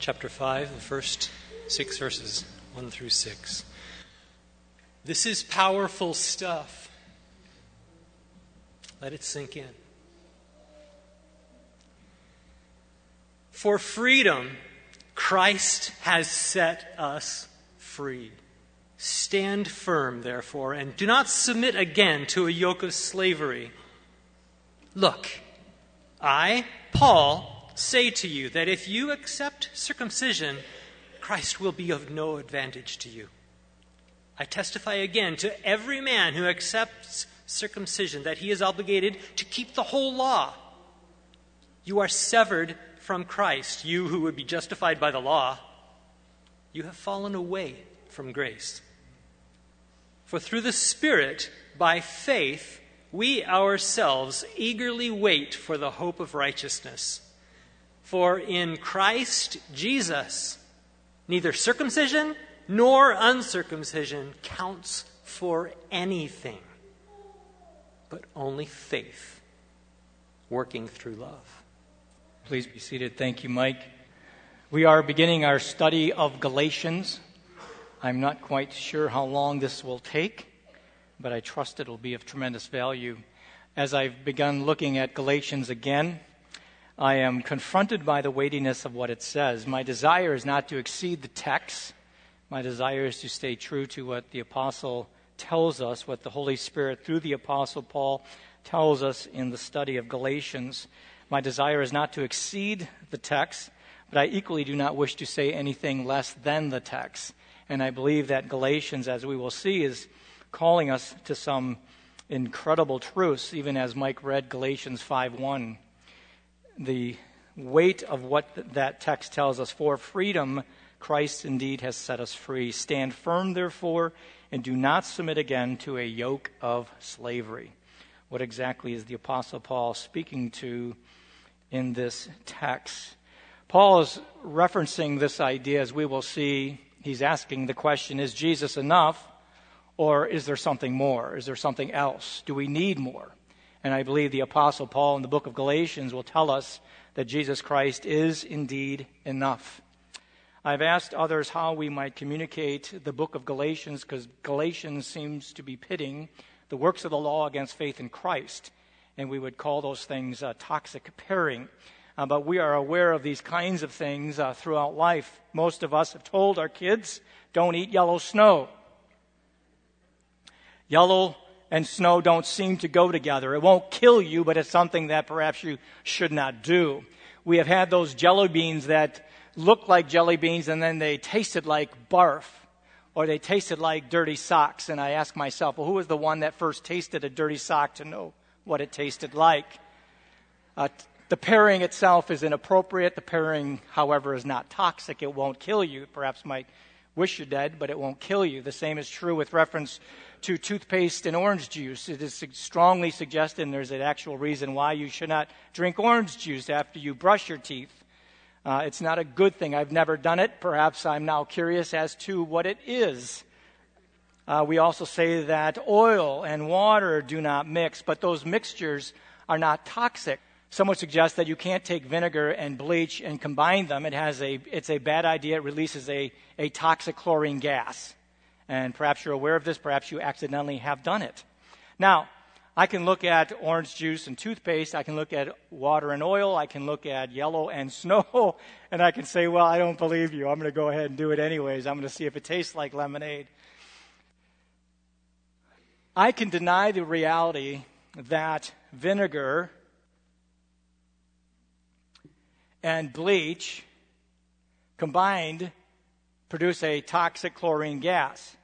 chapter 5, the first six verses, 1 through 6. This is powerful stuff. Let it sink in. For freedom, Christ has set us free. Stand firm, therefore, and do not submit again to a yoke of slavery. Look, I, Paul, say to you that if you accept circumcision, Christ will be of no advantage to you. I testify again to every man who accepts circumcision that he is obligated to keep the whole law. You are severed from Christ, you who would be justified by the law. You have fallen away from grace. For through the Spirit, by faith, we ourselves eagerly wait for the hope of righteousness. For in Christ Jesus, neither circumcision nor uncircumcision counts for anything, but only faith working through love. Please be seated. Thank you, Mike. We are beginning our study of Galatians. I'm not quite sure how long this will take, but I trust it will be of tremendous value. As I've begun looking at Galatians again, I am confronted by the weightiness of what it says. My desire is not to exceed the text. My desire is to stay true to what the apostle tells us, what the Holy Spirit through the apostle Paul tells us in the study of Galatians. My desire is not to exceed the text, but I equally do not wish to say anything less than the text. And I believe that Galatians, as we will see, is calling us to some incredible truths, even as Mike read Galatians 5 1 the weight of what th- that text tells us. For freedom, Christ indeed has set us free. Stand firm, therefore, and do not submit again to a yoke of slavery. What exactly is the Apostle Paul speaking to in this text? Paul is referencing this idea, as we will see. He's asking the question Is Jesus enough, or is there something more? Is there something else? Do we need more? And I believe the Apostle Paul in the book of Galatians will tell us that Jesus Christ is indeed enough. I've asked others how we might communicate the book of Galatians because Galatians seems to be pitting the works of the law against faith in Christ. And we would call those things uh, toxic pairing. Uh, but we are aware of these kinds of things uh, throughout life. Most of us have told our kids, don't eat yellow snow. Yellow and snow don't seem to go together. It won't kill you, but it's something that perhaps you should not do. We have had those jelly beans that look like jelly beans and then they tasted like barf or they tasted like dirty socks. And I ask myself, well, who was the one that first tasted a dirty sock to know what it tasted like? Uh, the pairing itself is inappropriate. The pairing, however, is not toxic. It won't kill you. Perhaps might wish you're dead, but it won't kill you. The same is true with reference to toothpaste and orange juice. It is strongly suggested, and there's an actual reason why you should not drink orange juice after you brush your teeth. Uh, it's not a good thing. I've never done it. Perhaps I'm now curious as to what it is. Uh, we also say that oil and water do not mix, but those mixtures are not toxic. Some would suggest that you can't take vinegar and bleach and combine them. It has a, it's a bad idea. It releases a, a toxic chlorine gas. And perhaps you're aware of this, perhaps you accidentally have done it. Now, I can look at orange juice and toothpaste, I can look at water and oil, I can look at yellow and snow, and I can say, well, I don't believe you. I'm going to go ahead and do it anyways. I'm going to see if it tastes like lemonade. I can deny the reality that vinegar and bleach combined produce a toxic chlorine gas.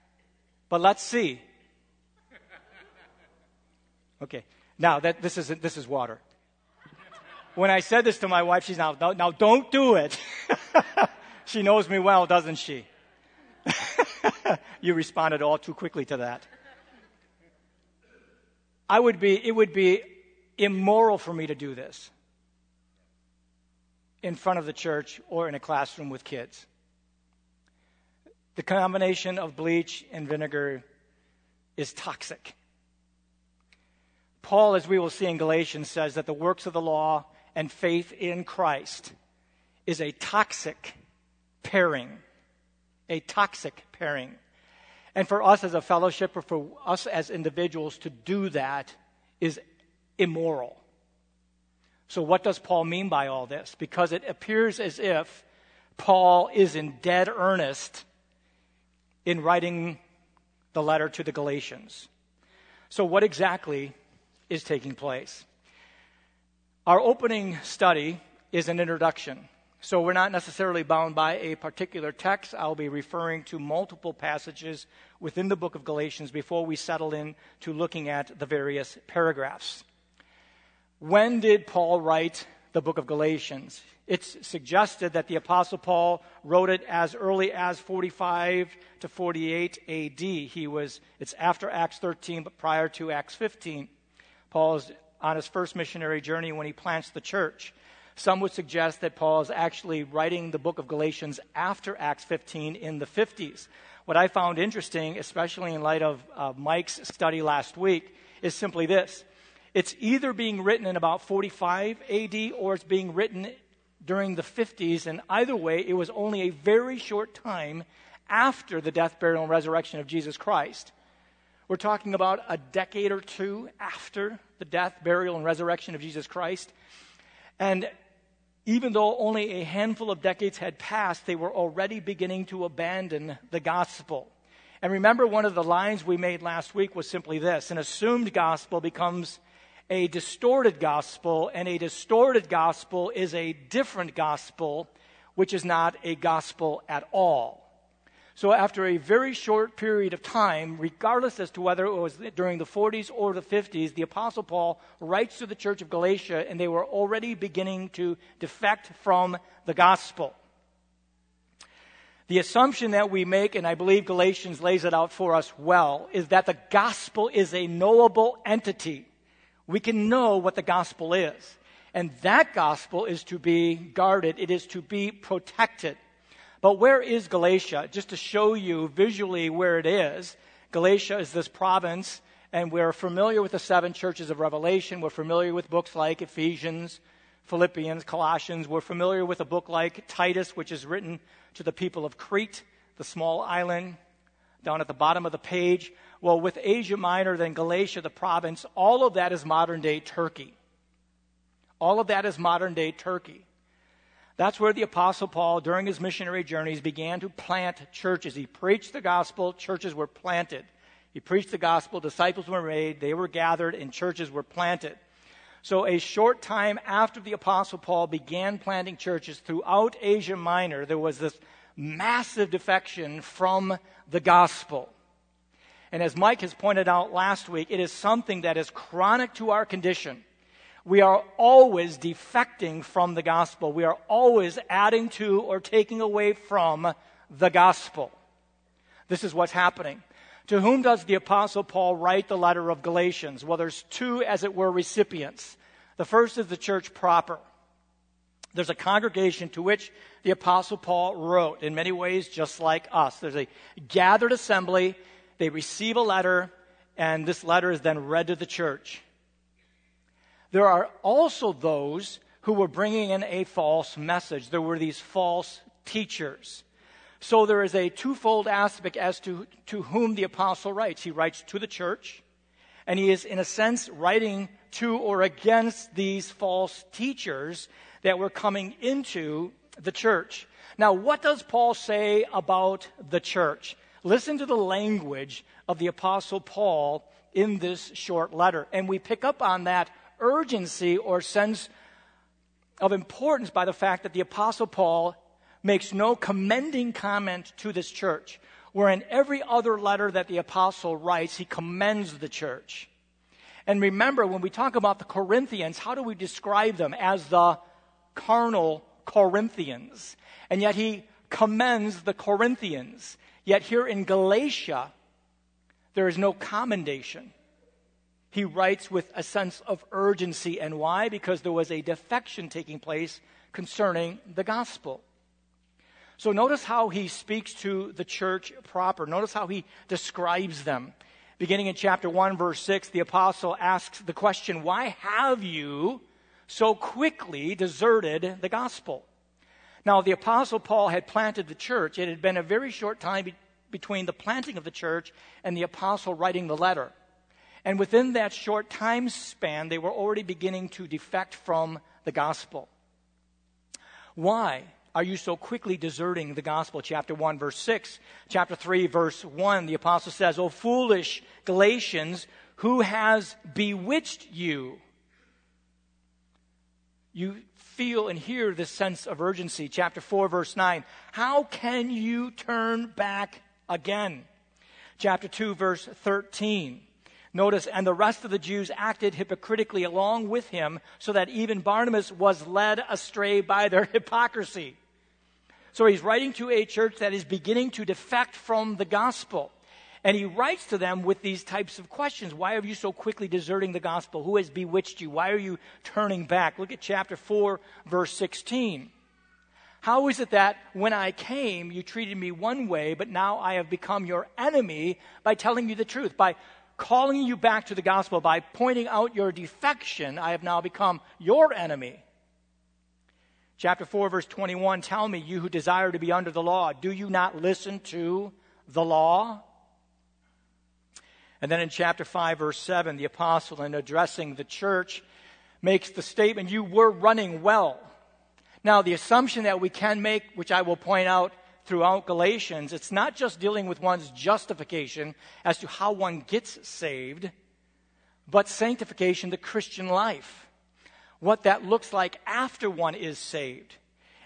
But let's see. Okay. Now that this is this is water. When I said this to my wife, she's now now, don't do it. she knows me well, doesn't she? you responded all too quickly to that. I would be, it would be immoral for me to do this in front of the church or in a classroom with kids. The combination of bleach and vinegar is toxic. Paul, as we will see in Galatians, says that the works of the law and faith in Christ is a toxic pairing. A toxic pairing. And for us as a fellowship or for us as individuals to do that is immoral. So, what does Paul mean by all this? Because it appears as if Paul is in dead earnest in writing the letter to the Galatians. So, what exactly is taking place? Our opening study is an introduction. So, we're not necessarily bound by a particular text. I'll be referring to multiple passages within the book of Galatians before we settle in to looking at the various paragraphs. When did Paul write the book of Galatians? It's suggested that the Apostle Paul wrote it as early as 45 to 48 AD. He was, it's after Acts 13, but prior to Acts 15. Paul is on his first missionary journey when he plants the church. Some would suggest that Paul is actually writing the book of Galatians after Acts 15 in the 50s. What I found interesting, especially in light of uh, Mike's study last week, is simply this it's either being written in about 45 AD or it's being written during the 50s. And either way, it was only a very short time after the death, burial, and resurrection of Jesus Christ. We're talking about a decade or two after the death, burial, and resurrection of Jesus Christ. And even though only a handful of decades had passed, they were already beginning to abandon the gospel. And remember, one of the lines we made last week was simply this an assumed gospel becomes a distorted gospel, and a distorted gospel is a different gospel, which is not a gospel at all. So, after a very short period of time, regardless as to whether it was during the 40s or the 50s, the Apostle Paul writes to the church of Galatia, and they were already beginning to defect from the gospel. The assumption that we make, and I believe Galatians lays it out for us well, is that the gospel is a knowable entity we can know what the gospel is. And that gospel is to be guarded, it is to be protected. But where is Galatia? Just to show you visually where it is, Galatia is this province, and we're familiar with the seven churches of Revelation. We're familiar with books like Ephesians, Philippians, Colossians. We're familiar with a book like Titus, which is written to the people of Crete, the small island down at the bottom of the page. Well, with Asia Minor, then Galatia, the province, all of that is modern day Turkey. All of that is modern day Turkey. That's where the Apostle Paul, during his missionary journeys, began to plant churches. He preached the gospel, churches were planted. He preached the gospel, disciples were made, they were gathered, and churches were planted. So, a short time after the Apostle Paul began planting churches throughout Asia Minor, there was this massive defection from the gospel. And as Mike has pointed out last week, it is something that is chronic to our condition. We are always defecting from the gospel. We are always adding to or taking away from the gospel. This is what's happening. To whom does the Apostle Paul write the letter of Galatians? Well, there's two, as it were, recipients. The first is the church proper. There's a congregation to which the Apostle Paul wrote, in many ways, just like us. There's a gathered assembly they receive a letter, and this letter is then read to the church. There are also those who were bringing in a false message. There were these false teachers. So there is a twofold aspect as to, to whom the apostle writes. He writes to the church, and he is, in a sense, writing to or against these false teachers that were coming into the church. Now, what does Paul say about the church? Listen to the language of the Apostle Paul in this short letter. And we pick up on that urgency or sense of importance by the fact that the Apostle Paul makes no commending comment to this church, where in every other letter that the Apostle writes, he commends the church. And remember, when we talk about the Corinthians, how do we describe them? As the carnal Corinthians. And yet he commends the Corinthians. Yet here in Galatia, there is no commendation. He writes with a sense of urgency. And why? Because there was a defection taking place concerning the gospel. So notice how he speaks to the church proper. Notice how he describes them. Beginning in chapter 1, verse 6, the apostle asks the question, Why have you so quickly deserted the gospel? Now, the apostle Paul had planted the church. It had been a very short time be- between the planting of the church and the apostle writing the letter. And within that short time span, they were already beginning to defect from the gospel. Why? are you so quickly deserting the gospel? Chapter 1, verse 6. Chapter 3, verse 1, the apostle says, O foolish Galatians, who has bewitched you? You feel and hear this sense of urgency. Chapter 4, verse 9. How can you turn back again? Chapter 2, verse 13. Notice, and the rest of the Jews acted hypocritically along with him, so that even Barnabas was led astray by their hypocrisy. So he's writing to a church that is beginning to defect from the gospel. And he writes to them with these types of questions. Why are you so quickly deserting the gospel? Who has bewitched you? Why are you turning back? Look at chapter 4, verse 16. How is it that when I came, you treated me one way, but now I have become your enemy by telling you the truth? By calling you back to the gospel, by pointing out your defection, I have now become your enemy. Chapter 4, verse 21 Tell me, you who desire to be under the law, do you not listen to the law? And then in chapter 5, verse 7, the apostle, in addressing the church, makes the statement, You were running well. Now, the assumption that we can make, which I will point out throughout Galatians, it's not just dealing with one's justification as to how one gets saved, but sanctification, the Christian life what that looks like after one is saved.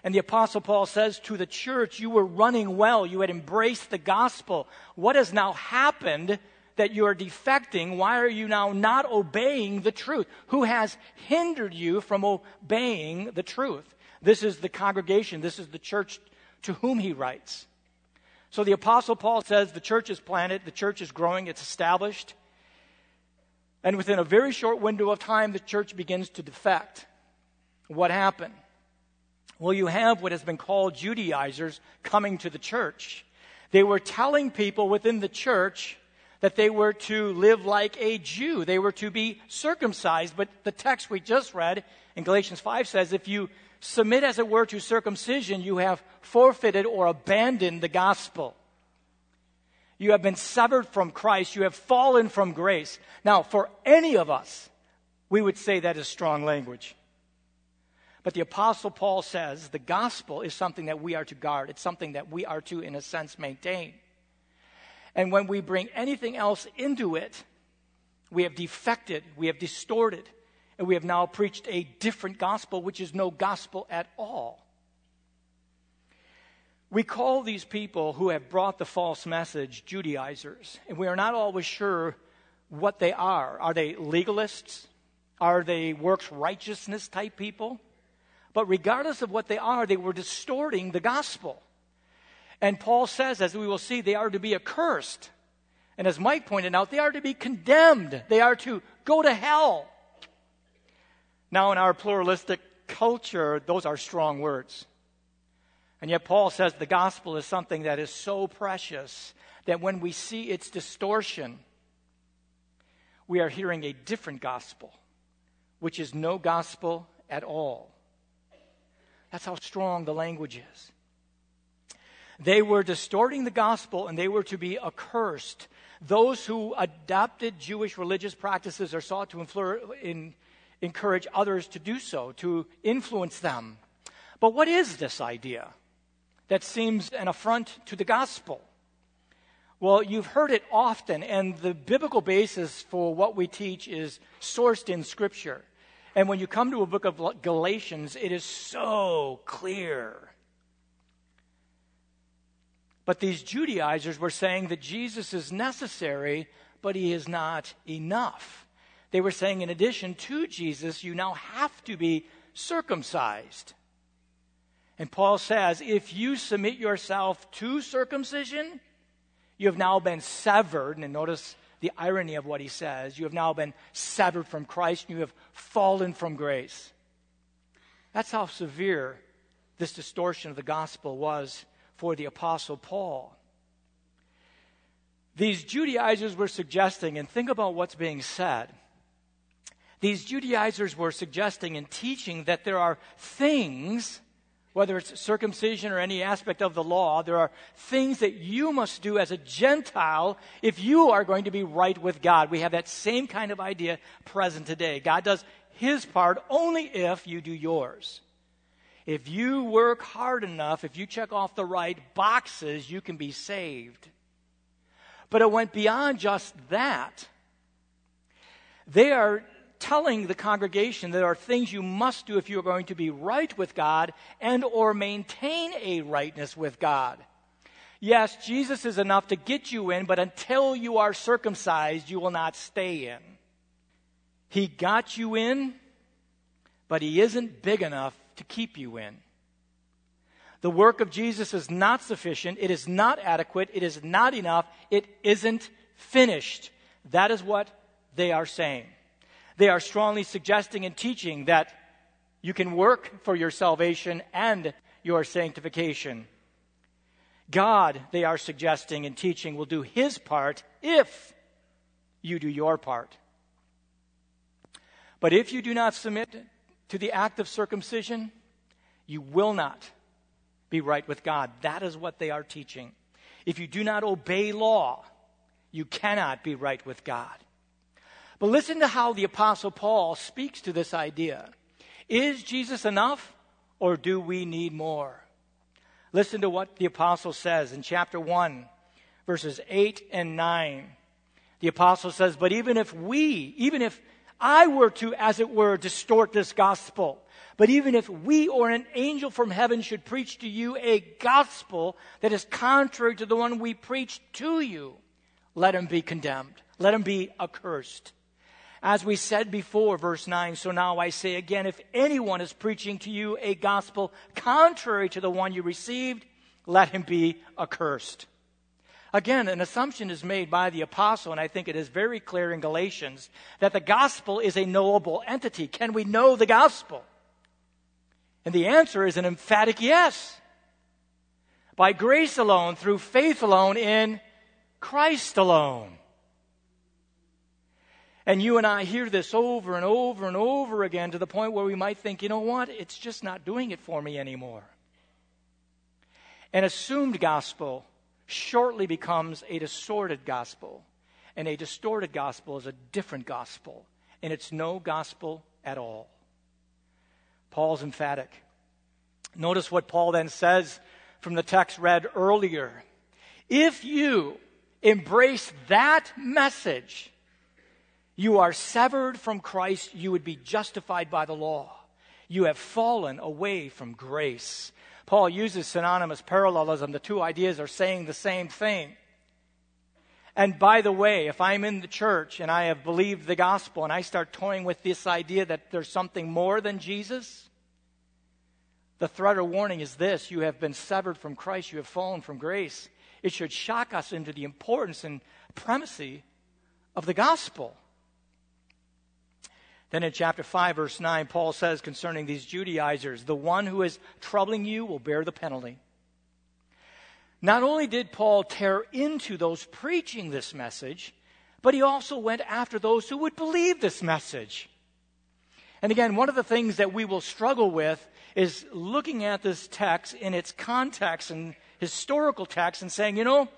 And the Apostle Paul says to the church, You were running well, you had embraced the gospel. What has now happened that you are defecting? Why are you now not obeying the truth? Who has hindered you from obeying the truth? This is the congregation, this is the church to whom he writes. So the Apostle Paul says the church is planted, the church is growing, it's established. And within a very short window of time, the church begins to defect. What happened? Well, you have what has been called Judaizers coming to the church. They were telling people within the church that they were to live like a Jew. They were to be circumcised. But the text we just read in Galatians 5 says if you submit, as it were, to circumcision, you have forfeited or abandoned the gospel. You have been severed from Christ. You have fallen from grace. Now, for any of us, we would say that is strong language. But the Apostle Paul says the gospel is something that we are to guard, it's something that we are to, in a sense, maintain. And when we bring anything else into it, we have defected, we have distorted, and we have now preached a different gospel, which is no gospel at all. We call these people who have brought the false message Judaizers, and we are not always sure what they are. Are they legalists? Are they works righteousness type people? But regardless of what they are, they were distorting the gospel. And Paul says, as we will see, they are to be accursed. And as Mike pointed out, they are to be condemned. They are to go to hell. Now, in our pluralistic culture, those are strong words. And yet, Paul says the gospel is something that is so precious that when we see its distortion, we are hearing a different gospel, which is no gospel at all. That's how strong the language is. They were distorting the gospel and they were to be accursed. Those who adopted Jewish religious practices are sought to in, encourage others to do so, to influence them. But what is this idea? that seems an affront to the gospel? Well, you've heard it often, and the biblical basis for what we teach is sourced in Scripture. And when you come to a book of Galatians, it is so clear. But these Judaizers were saying that Jesus is necessary, but he is not enough. They were saying, in addition to Jesus, you now have to be circumcised. And Paul says, if you submit yourself to circumcision, you have now been severed. And notice the irony of what he says. You have now been severed from Christ, and you have fallen from grace. That's how severe this distortion of the gospel was for the Apostle Paul. These Judaizers were suggesting, and think about what's being said. These Judaizers were suggesting and teaching that there are things, whether it's circumcision or any aspect of the law, there are things that you must do as a Gentile if you are going to be right with God. We have that same kind of idea present today. God does his part only if you do yours. If you work hard enough, if you check off the right boxes, you can be saved. But it went beyond just that. They are telling the congregation there are things you must do if you're going to be right with God and or maintain a rightness with God. Yes, Jesus is enough to get you in, but until you are circumcised, you will not stay in. He got you in, but he isn't big enough to keep you in. The work of Jesus is not sufficient. It is not adequate. It is not enough. It isn't finished. That is what they are saying. They are strongly suggesting and teaching that you can work for your salvation and your sanctification. God, they are suggesting and teaching, will do his part if you do your part. But if you do not submit to the act of circumcision, you will not be right with God. That is what they are teaching. If you do not obey law, you cannot be right with God. But listen to how the Apostle Paul speaks to this idea. Is Jesus enough, or do we need more? Listen to what the Apostle says in chapter 1, verses 8 and 9. The Apostle says, But even if we, even if I were to, as it were, distort this gospel, but even if we or an angel from heaven should preach to you a gospel that is contrary to the one we preach to you, let him be condemned. Let him be accursed. As we said before, verse 9, so now I say again, if anyone is preaching to you a gospel contrary to the one you received, let him be accursed. Again, an assumption is made by the apostle, and I think it is very clear in Galatians that the gospel is a knowable entity. Can we know the gospel? And the answer is an emphatic yes. By grace alone, through faith alone, in Christ alone. And you and I hear this over and over and over again to the point where we might think, you know what? It's just not doing it for me anymore. An assumed gospel shortly becomes a distorted gospel. And a distorted gospel is a different gospel. And it's no gospel at all. Paul's emphatic. Notice what Paul then says from the text read earlier. If you embrace that message, you are severed from Christ, you would be justified by the law. You have fallen away from grace. Paul uses synonymous parallelism. The two ideas are saying the same thing. And by the way, if I'm in the church and I have believed the gospel and I start toying with this idea that there's something more than Jesus, the threat or warning is this you have been severed from Christ, you have fallen from grace. It should shock us into the importance and primacy of the gospel. Then in chapter 5, verse 9, Paul says concerning these Judaizers, the one who is troubling you will bear the penalty. Not only did Paul tear into those preaching this message, but he also went after those who would believe this message. And again, one of the things that we will struggle with is looking at this text in its context and historical text and saying, you know,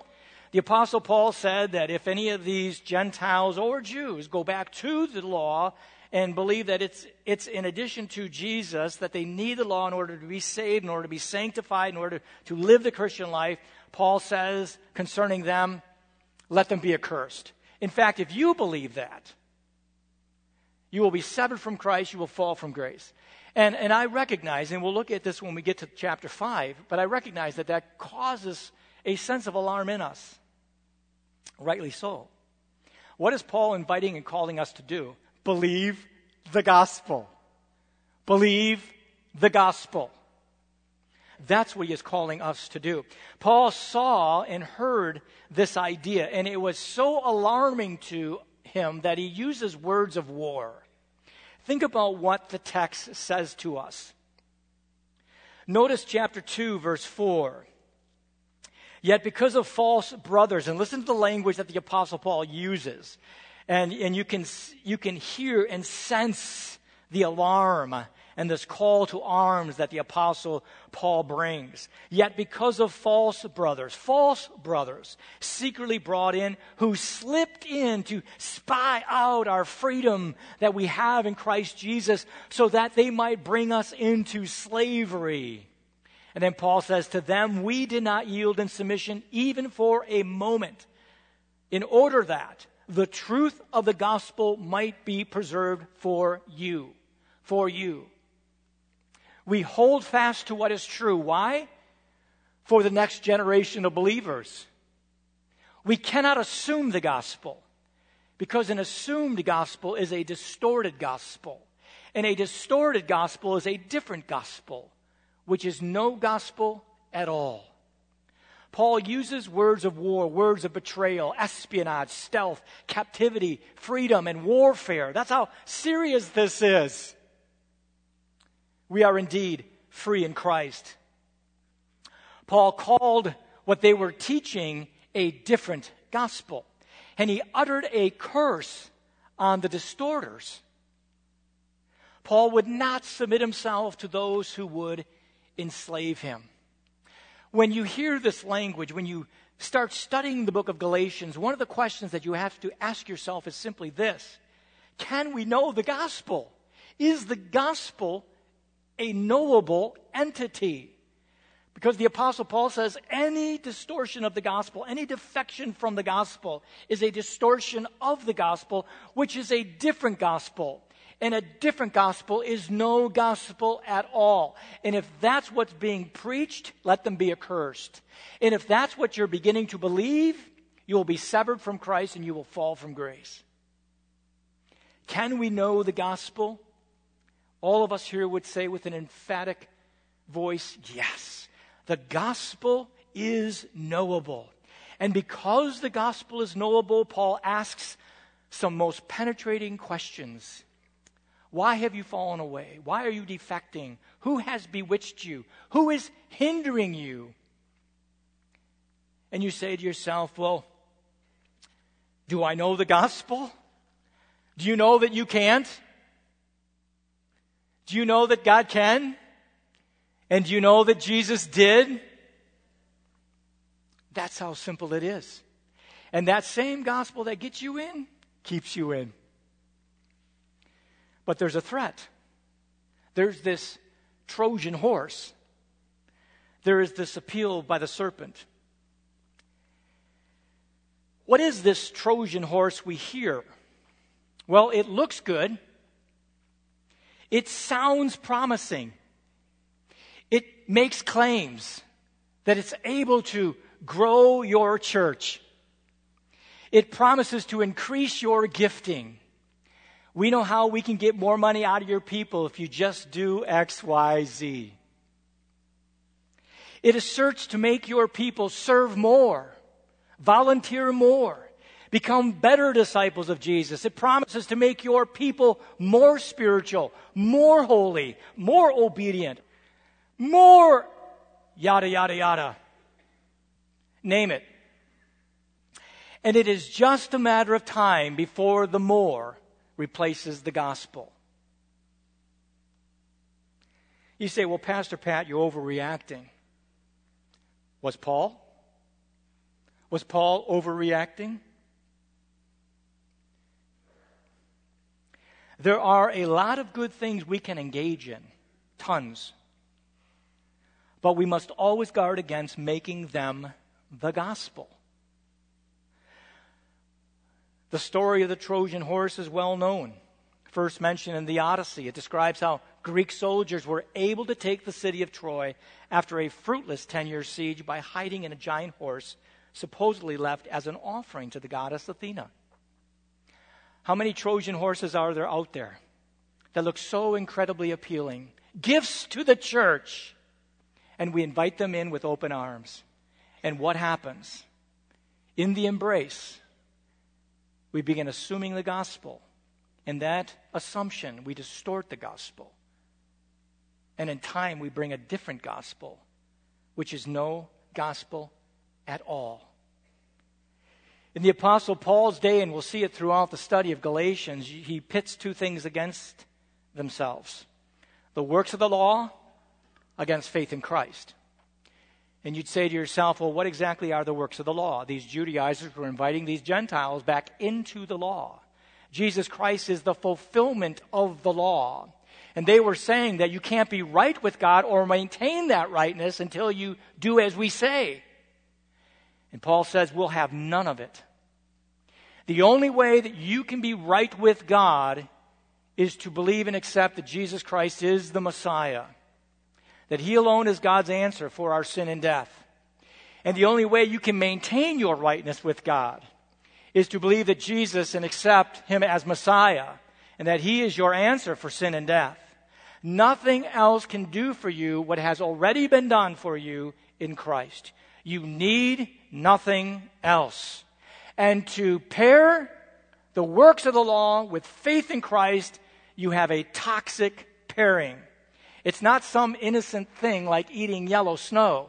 the Apostle Paul said that if any of these Gentiles or Jews go back to the law and believe that it's, it's in addition to Jesus that they need the law in order to be saved, in order to be sanctified, in order to live the Christian life, Paul says concerning them, let them be accursed. In fact, if you believe that, you will be severed from Christ, you will fall from grace. And, and I recognize, and we'll look at this when we get to chapter 5, but I recognize that that causes a sense of alarm in us. Rightly so. What is Paul inviting and calling us to do? Believe the gospel. Believe the gospel. That's what he is calling us to do. Paul saw and heard this idea, and it was so alarming to him that he uses words of war. Think about what the text says to us. Notice chapter 2, verse 4. Yet because of false brothers, and listen to the language that the Apostle Paul uses, and, and you, can, you can hear and sense the alarm and this call to arms that the apostle Paul brings. Yet because of false brothers, false brothers secretly brought in who slipped in to spy out our freedom that we have in Christ Jesus so that they might bring us into slavery. And then Paul says, To them we did not yield in submission even for a moment, in order that the truth of the gospel might be preserved for you. For you. We hold fast to what is true. Why? For the next generation of believers. We cannot assume the gospel because an assumed gospel is a distorted gospel. And a distorted gospel is a different gospel, which is no gospel at all. Paul uses words of war, words of betrayal, espionage, stealth, captivity, freedom, and warfare. That's how serious this is we are indeed free in Christ. Paul called what they were teaching a different gospel, and he uttered a curse on the distorters. Paul would not submit himself to those who would enslave him. When you hear this language, when you start studying the book of Galatians, one of the questions that you have to ask yourself is simply this Can we know the gospel? Is the gospel a knowable entity. Because the Apostle Paul says any distortion of the gospel, any defection from the gospel, is a distortion of the gospel, which is a different gospel. And a different gospel is no gospel at all. And if that's what's being preached, let them be accursed. And if that's what you're beginning to believe, you will be severed from Christ and you will fall from grace. Can we know the gospel? all of us here would say with an emphatic voice, yes, the gospel is knowable. And because the gospel is knowable, Paul asks some most penetrating questions. Why have you fallen away? Why are you defecting? Who has bewitched you? Who is hindering you? And you say to yourself, well, do I know the gospel? Do you know that you can't? Do you know that God can? And do you know that Jesus did? That's how simple it is. And that same gospel that gets you in keeps you in. But there's a threat. There's this Trojan horse. There is this appeal by the serpent. What is this Trojan horse we hear? Well, it looks good. It sounds promising. It makes claims that it's able to grow your church. It promises to increase your gifting. We know how we can get more money out of your people if you just do X, Y, Z. It asserts to make your people serve more, volunteer more, become better disciples of Jesus. It promises to make your people more spiritual, more holy, more obedient, more yada, yada, yada. Name it. And it is just a matter of time before the more replaces the gospel. You say, well, Pastor Pat, you're overreacting. Was Paul? Was Paul overreacting? There are a lot of good things we can engage in, tons. But we must always guard against making them the gospel. The story of the Trojan horse is well known. First mentioned in the Odyssey, it describes how Greek soldiers were able to take the city of Troy after a fruitless 10 year siege by hiding in a giant horse, supposedly left as an offering to the goddess Athena. How many Trojan horses are there out there that look so incredibly appealing? Gifts to the church. and we invite them in with open arms. And what happens? In the embrace, we begin assuming the gospel. In that assumption, we distort the gospel. And in time, we bring a different gospel, which is no gospel at all. In the Apostle Paul's day, and we'll see it throughout the study of Galatians, he pits two things against themselves the works of the law against faith in Christ. And you'd say to yourself, well, what exactly are the works of the law? These Judaizers were inviting these Gentiles back into the law. Jesus Christ is the fulfillment of the law. And they were saying that you can't be right with God or maintain that rightness until you do as we say. And Paul says, we'll have none of it. The only way that you can be right with God is to believe and accept that Jesus Christ is the Messiah, that He alone is God's answer for our sin and death. And the only way you can maintain your rightness with God is to believe that Jesus and accept Him as Messiah, and that He is your answer for sin and death. Nothing else can do for you what has already been done for you in Christ. You need nothing else. And to pair the works of the law with faith in Christ, you have a toxic pairing. It's not some innocent thing like eating yellow snow.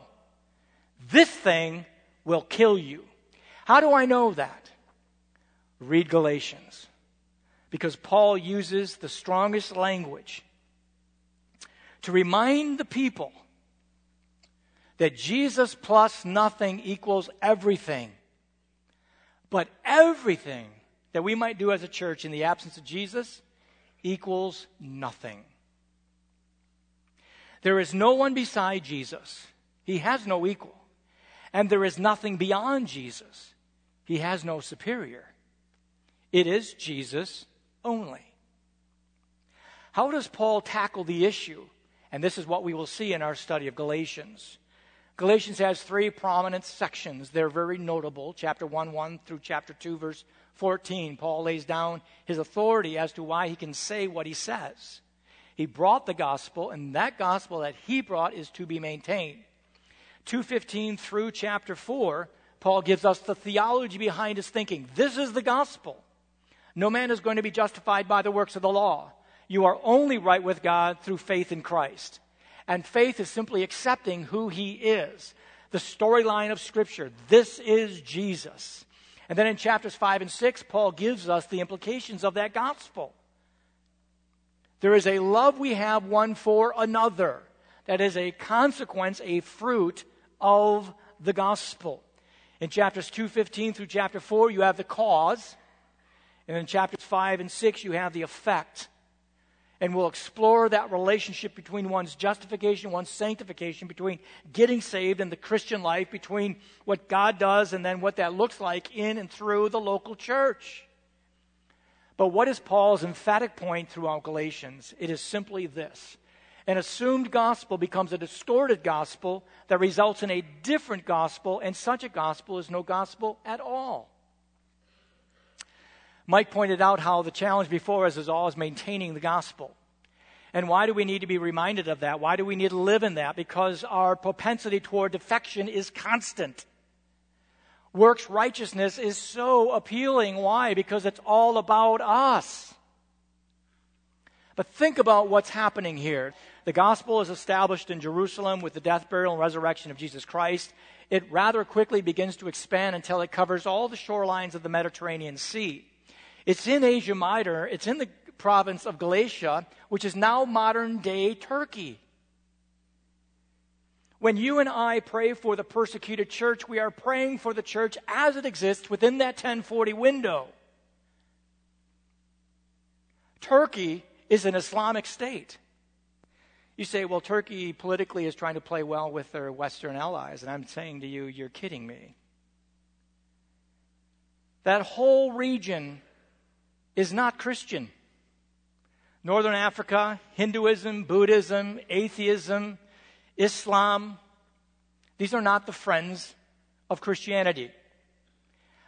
This thing will kill you. How do I know that? Read Galatians. Because Paul uses the strongest language to remind the people that Jesus plus nothing equals everything. But everything that we might do as a church in the absence of Jesus equals nothing. There is no one beside Jesus. He has no equal. And there is nothing beyond Jesus. He has no superior. It is Jesus only. How does Paul tackle the issue and this is what we will see in our study of Galatians. Galatians has three prominent sections. They're very notable. Chapter 1 1 through chapter 2, verse 14. Paul lays down his authority as to why he can say what he says. He brought the gospel, and that gospel that he brought is to be maintained. 215 through chapter 4, Paul gives us the theology behind his thinking. This is the gospel. No man is going to be justified by the works of the law. You are only right with God through faith in Christ. And faith is simply accepting who He is. The storyline of Scripture. This is Jesus. And then in chapters 5 and 6, Paul gives us the implications of that gospel. There is a love we have one for another that is a consequence, a fruit of the gospel. In chapters 2:15 through chapter 4 you have the cause, and in chapters 5 and 6 you have the effect and we'll explore that relationship between one's justification, one's sanctification, between getting saved and the Christian life, between what God does and then what that looks like in and through the local church. But what is Paul's emphatic point throughout Galatians? It is simply this. An assumed gospel becomes a distorted gospel that results in a different gospel, and such a gospel is no gospel at all. Mike pointed out how the challenge before us is always maintaining the gospel. And why do we need to be reminded of that? Why do we need to live in that? Because our propensity toward defection is constant. Works righteousness is so appealing. Why? Because it's all about us. But think about what's happening here. The gospel is established in Jerusalem with the death, burial, and resurrection of Jesus Christ. It rather quickly begins to expand until it covers all the shorelines of the Mediterranean Sea. It's in Asia Minor, it's in the province of Galatia, which is now modern day Turkey. When you and I pray for the persecuted church, we are praying for the church as it exists within that 1040 window. Turkey is an Islamic state. You say, well, Turkey politically is trying to play well with their Western allies. And I'm saying to you, you're kidding me. That whole region is not Christian. Northern Africa, Hinduism, Buddhism, atheism, Islam, these are not the friends of Christianity.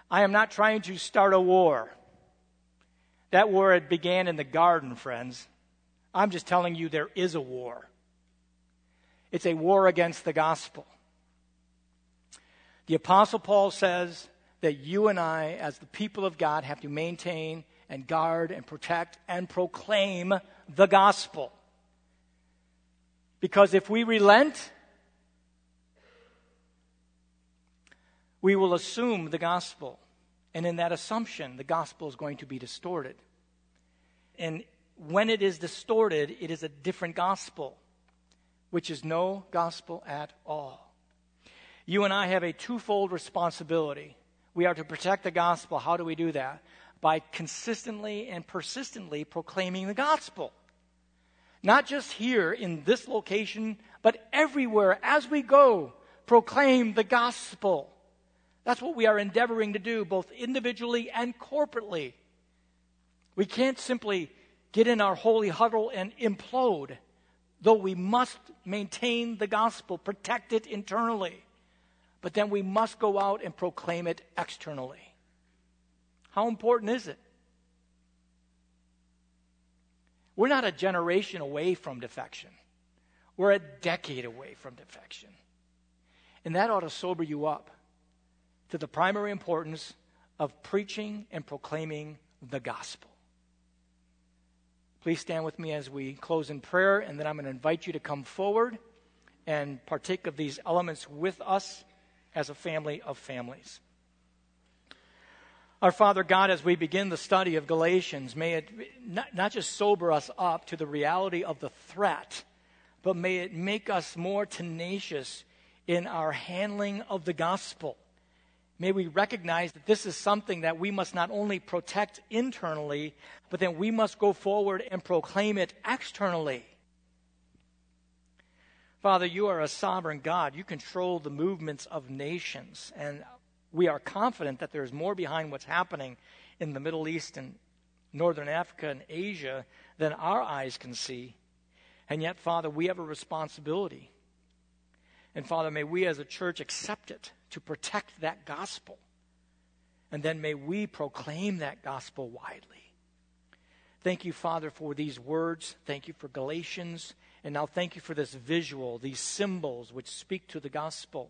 I am not trying to start a war. That war had began in the garden, friends. I'm just telling you there is a war. It's a war against the gospel. The Apostle Paul says that you and I, as the people of God, have to maintain and guard and protect and proclaim the gospel. Because if we relent, we will assume the gospel. And in that assumption, the gospel is going to be distorted. And when it is distorted, it is a different gospel, which is no gospel at all. You and I have a twofold responsibility. We are to protect the gospel. How do we do that? By consistently and persistently proclaiming the gospel. Not just here in this location, but everywhere as we go, proclaim the gospel. That's what we are endeavoring to do, both individually and corporately. We can't simply get in our holy huddle and implode, though we must maintain the gospel, protect it internally. But then we must go out and proclaim it externally. How important is it? We're not a generation away from defection. We're a decade away from defection. And that ought to sober you up to the primary importance of preaching and proclaiming the gospel. Please stand with me as we close in prayer, and then I'm going to invite you to come forward and partake of these elements with us as a family of families. Our Father God, as we begin the study of Galatians, may it not, just sober us up to the reality of the threat, but may it make us more tenacious in our handling of the gospel May we recognize that this is something that we must not only protect internally, but then we must go forward and proclaim it externally. Father, you are a sovereign God. You control the movements of nations. And we are confident that there is more behind what's happening in the Middle East and Northern Africa and Asia than our eyes can see. And yet, Father, we have a responsibility. And Father, may we as a church accept it to protect that gospel. And then may we proclaim that gospel widely. Thank you, Father, for these words. Thank you for Galatians. And now thank you for this visual, these symbols which speak to the gospel.